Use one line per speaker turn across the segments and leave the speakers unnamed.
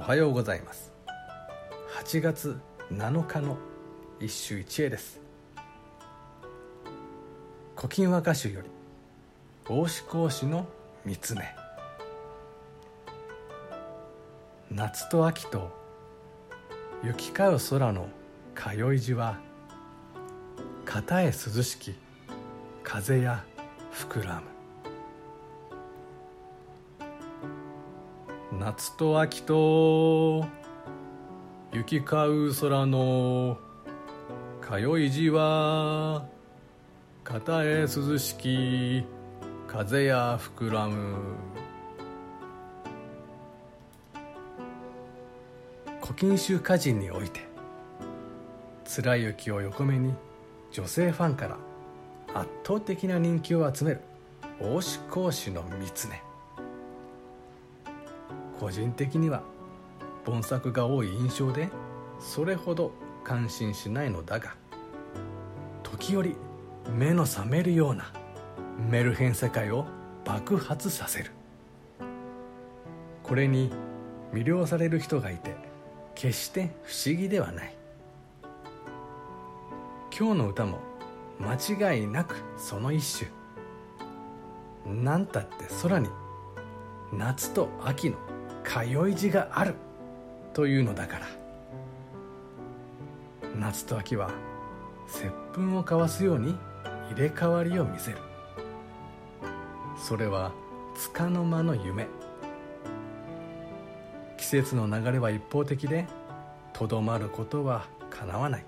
おはようございます。8月7日の一首一会です「古今和歌集」より大志講師の三つ目。夏と秋と行き交う空の通い地は片へ涼しき風や膨らむ。夏と秋と行き交う空の通い地は片へ涼しき風や膨らむ。古今集歌人において貫之を横目に女性ファンから圧倒的な人気を集める大志講師の三つね個人的には本作が多い印象でそれほど感心しないのだが時折目の覚めるようなメルヘン世界を爆発させる。これに魅了される人がいて決して不思議ではない。今日の歌も間違いなくその一種何たって空に夏と秋の通い地があるというのだから。夏と秋は接吻を交わすように入れ替わりを見せる。それはつかの間の夢。季節の流れは一方的でとどまることはかなわない。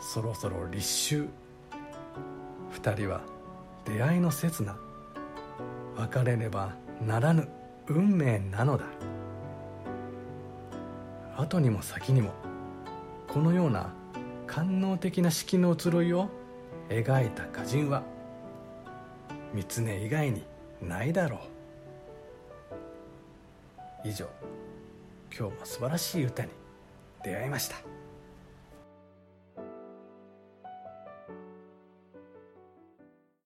そろそろ立秋。二人は出会いの刹那。別れねばならぬ運命なのだ。後にも先にもこのような官能的な式の移ろいを描いた歌人は三根以外にないだろう。以上今日も素晴らしい歌に出会いました。